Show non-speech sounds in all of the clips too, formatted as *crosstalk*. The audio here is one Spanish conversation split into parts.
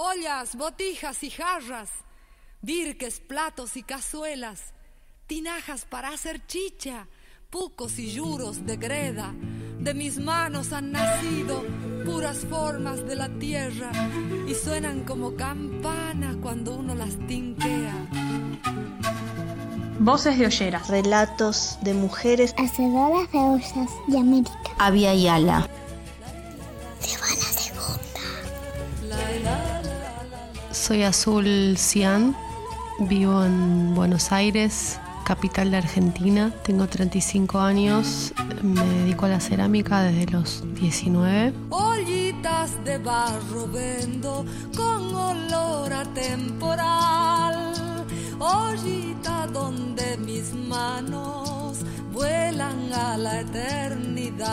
Ollas, botijas y jarras, virques, platos y cazuelas, tinajas para hacer chicha, pucos y yuros de greda. De mis manos han nacido puras formas de la tierra y suenan como campanas cuando uno las tinquea. Voces de olleras. Relatos de mujeres. Hacedoras de ollas de América. Avia Yala. Soy Azul Cian, vivo en Buenos Aires, capital de Argentina. Tengo 35 años, me dedico a la cerámica desde los 19. Ollitas de barro vendo con olor a temporal. Ollita donde mis manos vuelan a la eternidad.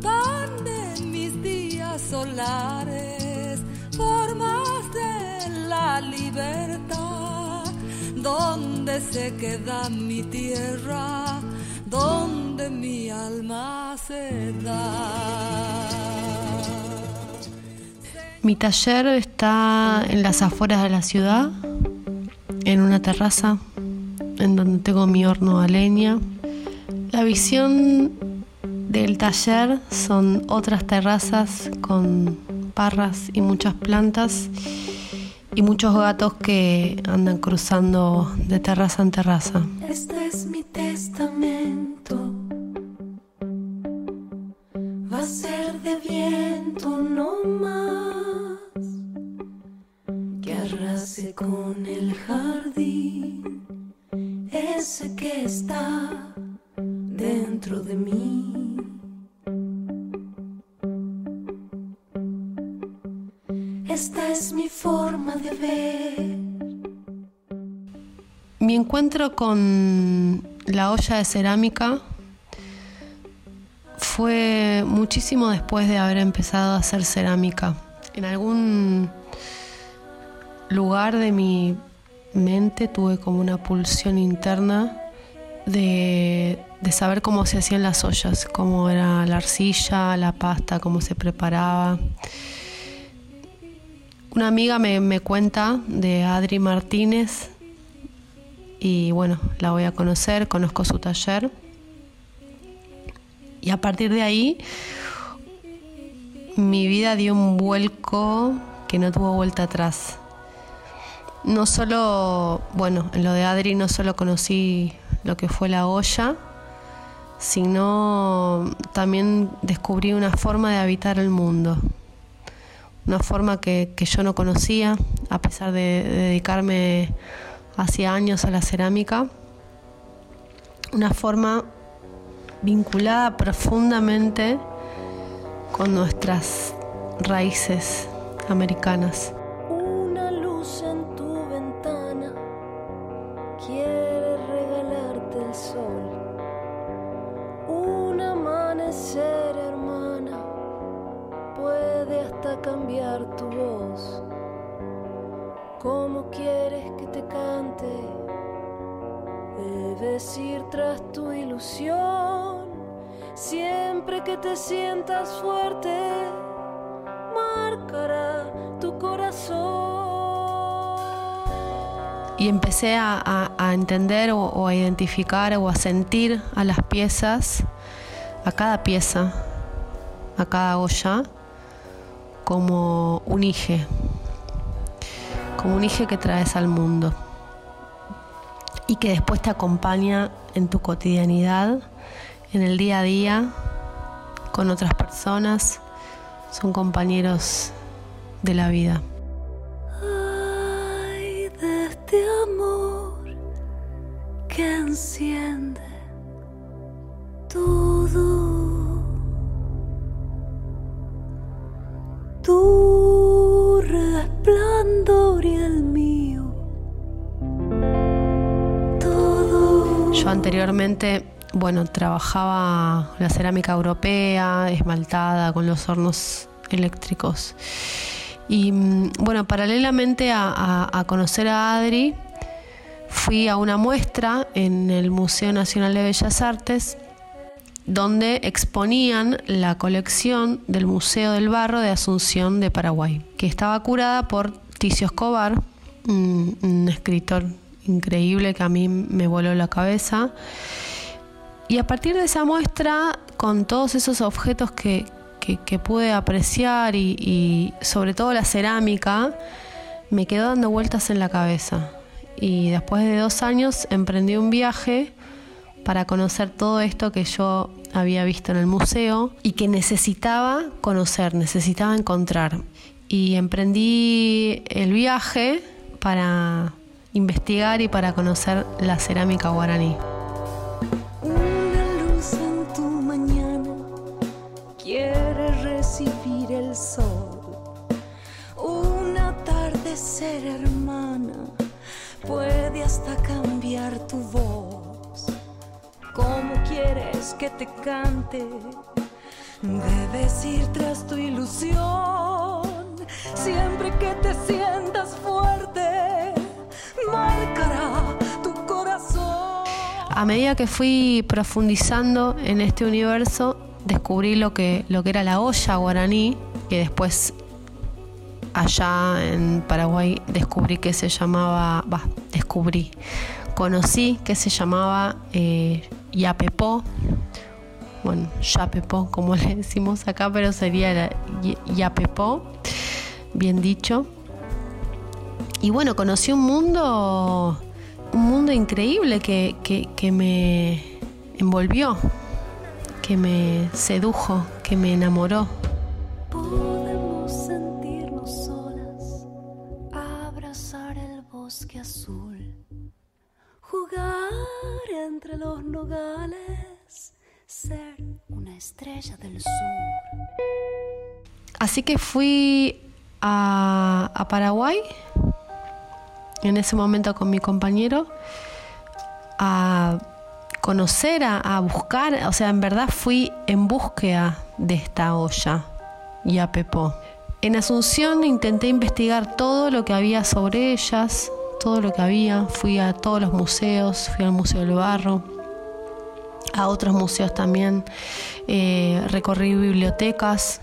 Pan de mis días solares, libertad. Donde se queda mi tierra, donde mi alma se da. Mi taller está en las afueras de la ciudad, en una terraza en donde tengo mi horno a leña. La visión del taller son otras terrazas con parras y muchas plantas y muchos gatos que andan cruzando de terraza en terraza. Este es mi testamento. Va a ser de viento no más que arrase con el jardín ese que está dentro de mí. Es mi forma de ver. Mi encuentro con la olla de cerámica fue muchísimo después de haber empezado a hacer cerámica. En algún lugar de mi mente tuve como una pulsión interna de, de saber cómo se hacían las ollas, cómo era la arcilla, la pasta, cómo se preparaba. Una amiga me, me cuenta de Adri Martínez y bueno, la voy a conocer, conozco su taller y a partir de ahí mi vida dio un vuelco que no tuvo vuelta atrás. No solo, bueno, en lo de Adri no solo conocí lo que fue la olla, sino también descubrí una forma de habitar el mundo una forma que, que, yo no conocía, a pesar de, de dedicarme hacía años a la cerámica, una forma vinculada profundamente con nuestras raíces americanas. Siempre que te sientas fuerte, marcará tu corazón. Y empecé a, entender o, o a identificar o a sentir a las piezas, a cada pieza, a cada olla, como un hije, como un hije que traes al mundo y que después te acompaña en tu cotidianidad, en el día a día, con otras personas, son compañeros de la vida. Ay, de este amor que enciende todo. Tu resplandor y el mío. Todo. Yo anteriormente, bueno, trabajaba la cerámica europea, esmaltada, con los hornos eléctricos. Y bueno, paralelamente a conocer a Adri, fui a una muestra en el Museo Nacional de Bellas Artes donde exponían la colección del Museo del Barro de Asunción de Paraguay, que estaba curada por Ticio Escobar, un, escritor increíble que a mí me voló la cabeza. Y a partir de esa muestra, con todos esos objetos que, pude apreciar y, sobre todo la cerámica, me quedó dando vueltas en la cabeza. Y después de dos años emprendí un viaje para conocer todo esto que yo había visto en el museo y que necesitaba conocer, necesitaba encontrar. Y emprendí el viaje para investigar y para conocer la cerámica guaraní. Que te cante? Debes ir tras tu ilusión. Siempre que te sientas fuerte, marcará tu corazón. A medida que fui profundizando en este universo, descubrí lo que, lo que era la olla guaraní, que después allá en Paraguay descubrí que se llamaba, descubrí, conocí que se llamaba eh, Yapepó, bueno, Yapepó como *laughs* le decimos acá, pero sería Yapepó, bien dicho. Y bueno, conocí un mundo, un mundo increíble que, que me envolvió, que me sedujo, que me enamoró. Entre los nogales, ser una estrella del sur. Así que fui a, Paraguay, en ese momento con mi compañero, a conocer, a, buscar, o sea, en verdad fui en búsqueda de esta olla y a Pepo. En Asunción intenté investigar todo lo que había sobre ellas, todo lo que había, fui a todos los museos, fui al Museo del Barro, a otros museos también, eh, recorrí bibliotecas,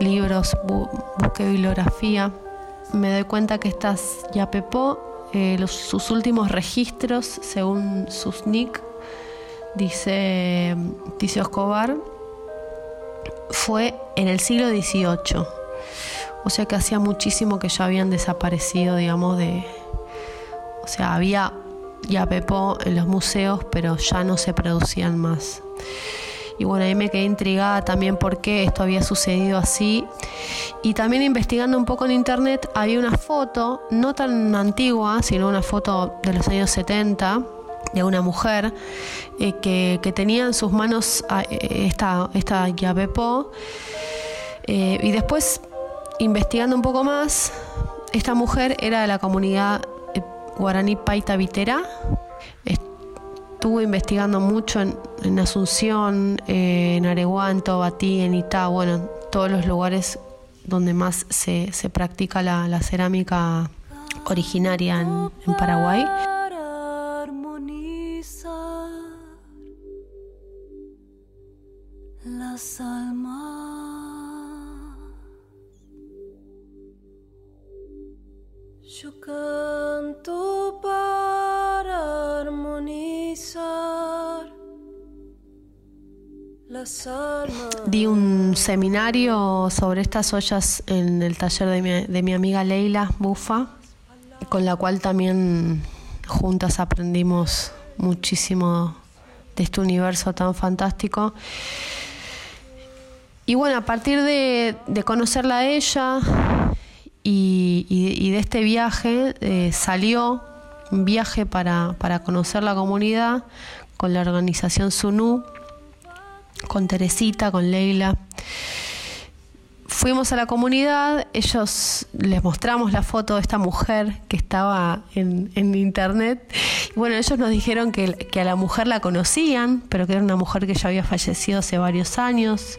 libros, busqué bibliografía. Me doy cuenta que estas Yapepó, eh, sus últimos registros, según Susnik, dice Ticio Escobar, fue en el siglo XVIII o sea que hacía muchísimo que ya habían desaparecido, digamos, de... O sea, había ya Pepo en los museos, pero ya no se producían más. Y bueno, ahí me quedé intrigada también por qué esto había sucedido así. Y también investigando un poco en internet, había una foto, no tan antigua, sino una foto de los años 70, de una mujer eh, que, tenía en sus manos eh, esta, esta Yapepo. Eh, y después investigando un poco más, esta mujer era de la comunidad eh, guaraní Paita Vitera. Estuve investigando mucho en, Asunción, eh, en Areguá, Tobatí, en Itá, bueno, todos los lugares donde más se, practica la, cerámica originaria en, Paraguay. Canto para armonizar las almas. Di un seminario sobre estas ollas en el taller de mi, de mi amiga Leila Bufa, con la cual también juntas aprendimos muchísimo de este universo tan fantástico. Y bueno, a partir de, de conocerla a ella, y, de este viaje eh, salió un viaje para, conocer la comunidad con la organización SUNU, con Teresita, con Leila. Fuimos a la comunidad, ellos les mostramos la foto de esta mujer que estaba en, internet. Y bueno, ellos nos dijeron que, a la mujer la conocían, pero que era una mujer que ya había fallecido hace varios años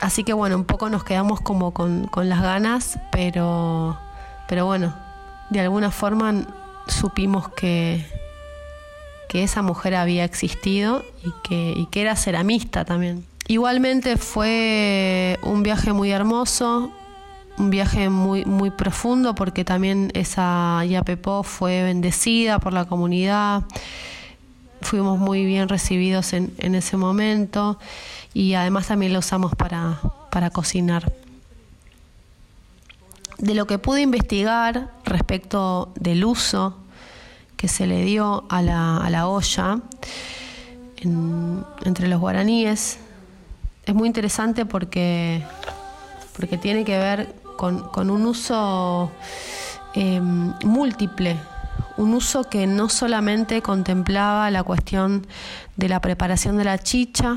así que bueno, un poco nos quedamos como con, las ganas, pero, pero bueno, de alguna forma supimos que, que esa mujer había existido y que, y que era ceramista también. Igualmente fue un viaje muy hermoso, un viaje muy, muy profundo porque también esa Yapepó fue bendecida por la comunidad. Fuimos muy bien recibidos en, en ese momento y además también lo usamos para, para cocinar. De lo que pude investigar respecto del uso que se le dio a la, a la olla entre los guaraníes, es muy interesante porque, porque tiene que ver con, un uso em, múltiple, un uso que no solamente contemplaba la cuestión de la preparación de la chicha,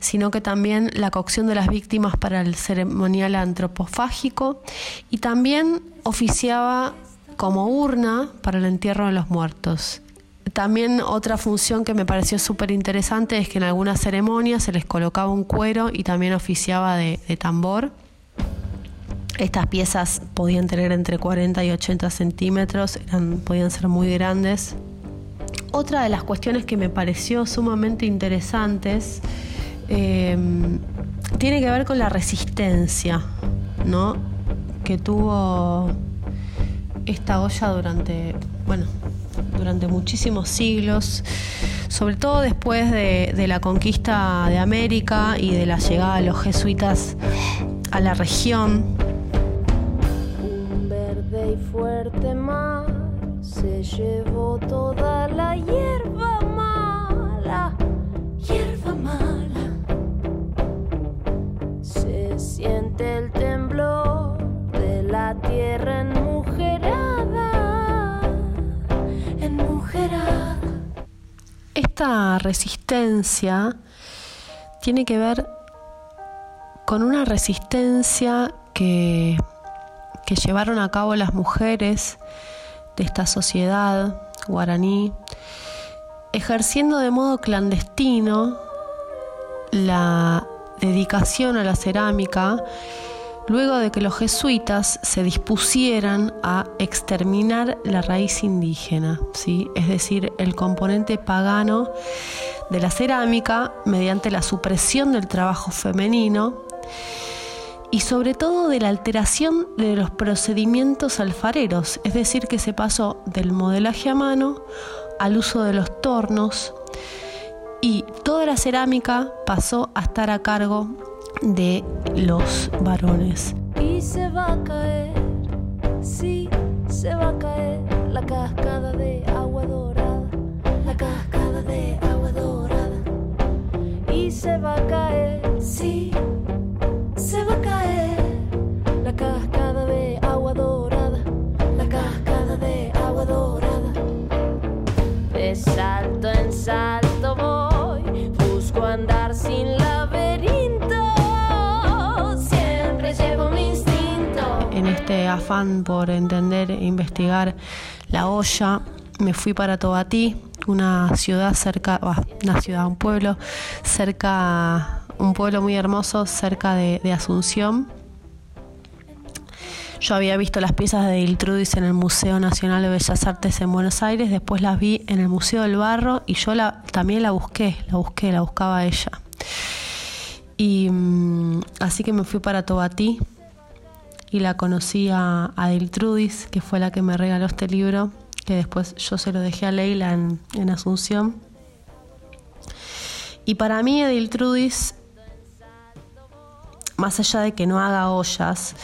sino que también la cocción de las víctimas para el ceremonial antropofágico y también oficiaba como urna para el entierro de los muertos. También otra función que me pareció súper interesante es que en algunas ceremonias se les colocaba un cuero y también oficiaba de tambor estas piezas podían tener entre 40 y 80 centímetros, eran, podían ser muy grandes. Otra de las cuestiones que me pareció sumamente interesantes em, tiene que ver con la resistencia ¿no? que tuvo esta olla durante, bueno, durante muchísimos siglos, sobre todo después de, de la conquista de América y de la llegada de los jesuitas a la región siente el temblor de la tierra enmujerada, enmujerada. Esta resistencia tiene que ver con una resistencia que que llevaron a cabo las mujeres de esta sociedad guaraní, ejerciendo de modo clandestino la dedicación a la cerámica luego de que los jesuitas se dispusieran a exterminar la raíz indígena, ¿sí? es decir, el componente pagano de la cerámica mediante la supresión del trabajo femenino y sobre todo de la alteración de los procedimientos alfareros, es decir, que se pasó del modelaje a mano al uso de los tornos y toda la cerámica pasó a estar a cargo de los varones. Y se va a caer, sí, se va a caer la cascada afán por entender e investigar la olla, me fui para Tobatí, una ciudad cerca, una ciudad, un pueblo cerca un pueblo muy hermoso cerca de, Asunción. Yo había visto las piezas de Iltrudis en el Museo Nacional de Bellas Artes en Buenos Aires, después las vi en el Museo del Barro y yo también la busqué, la busqué, la buscaba ella. Y mm, así que me fui para Tobatí y la conocí a, a Diltrudis, que fue la que me regaló este libro, que después yo se lo dejé a Leila en, Asunción. Y para mí Ediltrudis más allá de que no haga ollas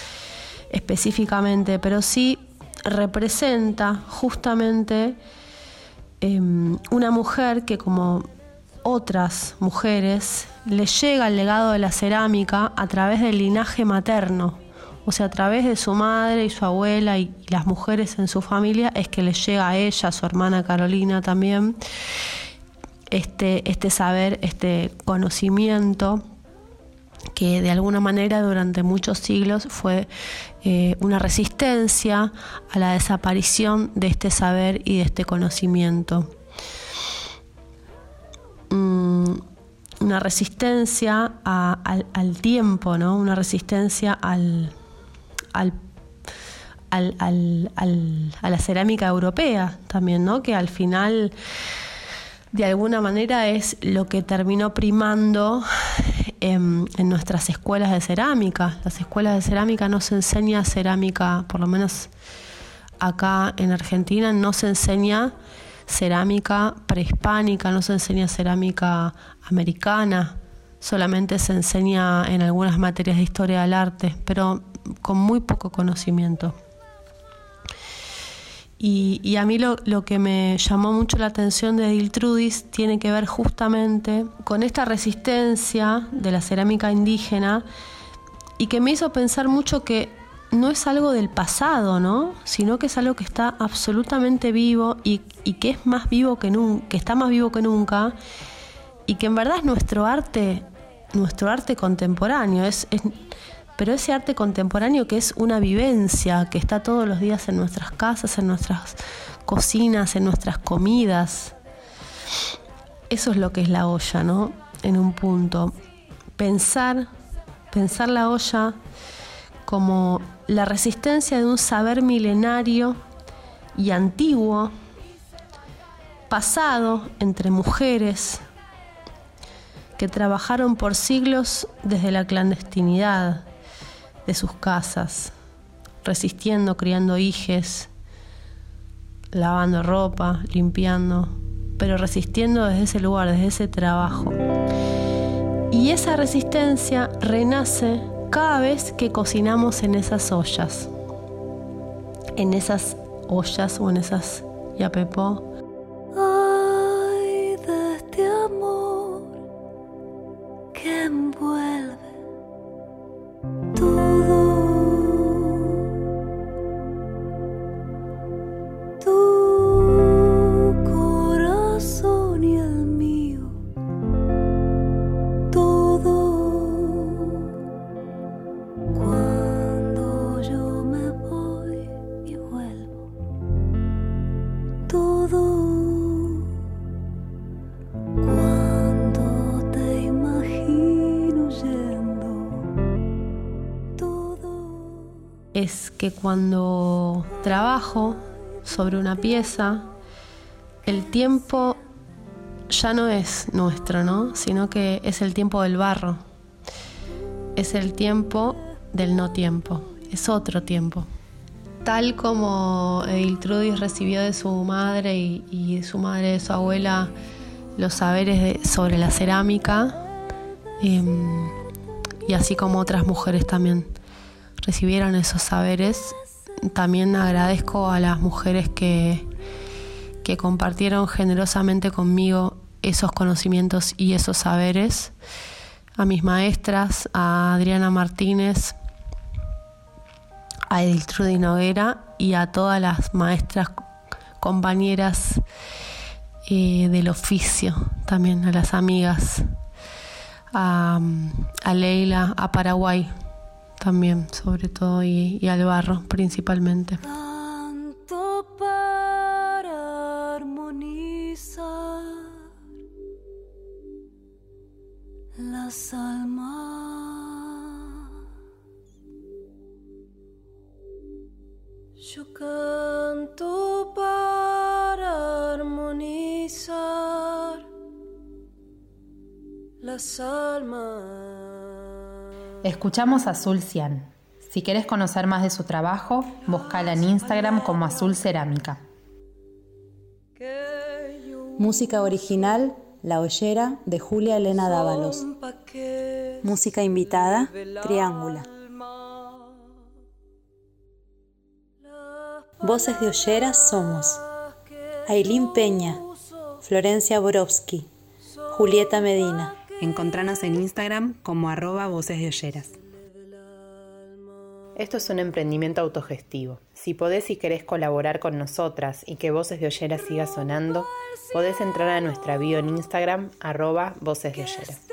específicamente, pero sí representa justamente em, una mujer que como otras mujeres le llega el legado de la cerámica a través del linaje materno, o sea, a través de su madre y su abuela y, las mujeres en su familia es que le llega a ella, a su hermana Carolina también, este, este saber, este conocimiento que de alguna manera durante muchos siglos fue eh, una resistencia a la desaparición de este saber y de este conocimiento. Mm, una resistencia al, tiempo, ¿no? una resistencia al, al, a la cerámica europea también, ¿no? que al final de alguna manera es lo que terminó primando en, en, nuestras escuelas de cerámica. Las escuelas de cerámica no se enseña cerámica, por lo menos acá en Argentina, no se enseña cerámica prehispánica, no se enseña cerámica americana, solamente se enseña en algunas materias de historia del arte, pero con muy poco conocimiento. Y, a mí lo, que me llamó mucho la atención de Diltrudis tiene que ver justamente con esta resistencia de la cerámica indígena y que me hizo pensar mucho que no es algo del pasado, ¿no? Sino que es algo que está absolutamente vivo y, que es más vivo que nunca, que está más vivo que nunca y que en verdad es nuestro arte, nuestro arte contemporáneo, es pero ese arte contemporáneo que es una vivencia, que está todos los días en nuestras casas, en nuestras cocinas, en nuestras comidas. Eso es lo que es la olla, ¿no? En un punto. Pensar, pensar la olla como la resistencia de un saber milenario y antiguo, pasado entre mujeres que trabajaron por siglos desde la clandestinidad, de sus casas, resistiendo, criando hijes, lavando ropa, limpiando, pero resistiendo desde ese lugar, desde ese trabajo. Y esa resistencia renace cada vez que cocinamos en esas ollas, en esas ollas o en esas yapepó es que cuando trabajo sobre una pieza, el tiempo ya no es nuestro, ¿no? Sino que es el tiempo del barro. Es el tiempo del no tiempo. Es otro tiempo. Tal como Ediltrudis recibió de su madre y, de su madre de su abuela los saberes sobre la cerámica, em, y así como otras mujeres también recibieron esos saberes. También agradezco a las mujeres que, que compartieron generosamente conmigo esos conocimientos y esos saberes, a mis maestras, a Adriana Martínez, a Ediltrudy Noguera y a todas las maestras compañeras eh, del oficio, también a las amigas, a, a Leila, a Paraguay, también, sobre todo, y, y al barro principalmente. Canto para armonizar las almas. Yo canto para armonizar las almas. Escuchamos a Azul Cian. Si quieres conocer más de su trabajo, búscala en Instagram como Azul Cerámica. Música original La Ollera de Julia Elena Dávalos. Música invitada Triángula. Voces de Olleras somos Ailín Peña, Florencia Borowski, Julieta Medina. Encontranos en Instagram como arroba voces de olleras. Esto es un emprendimiento autogestivo. Si podés y querés colaborar con nosotras y que Voces de Olleras siga sonando, podés entrar a nuestra bio en Instagram, arroba Voces de.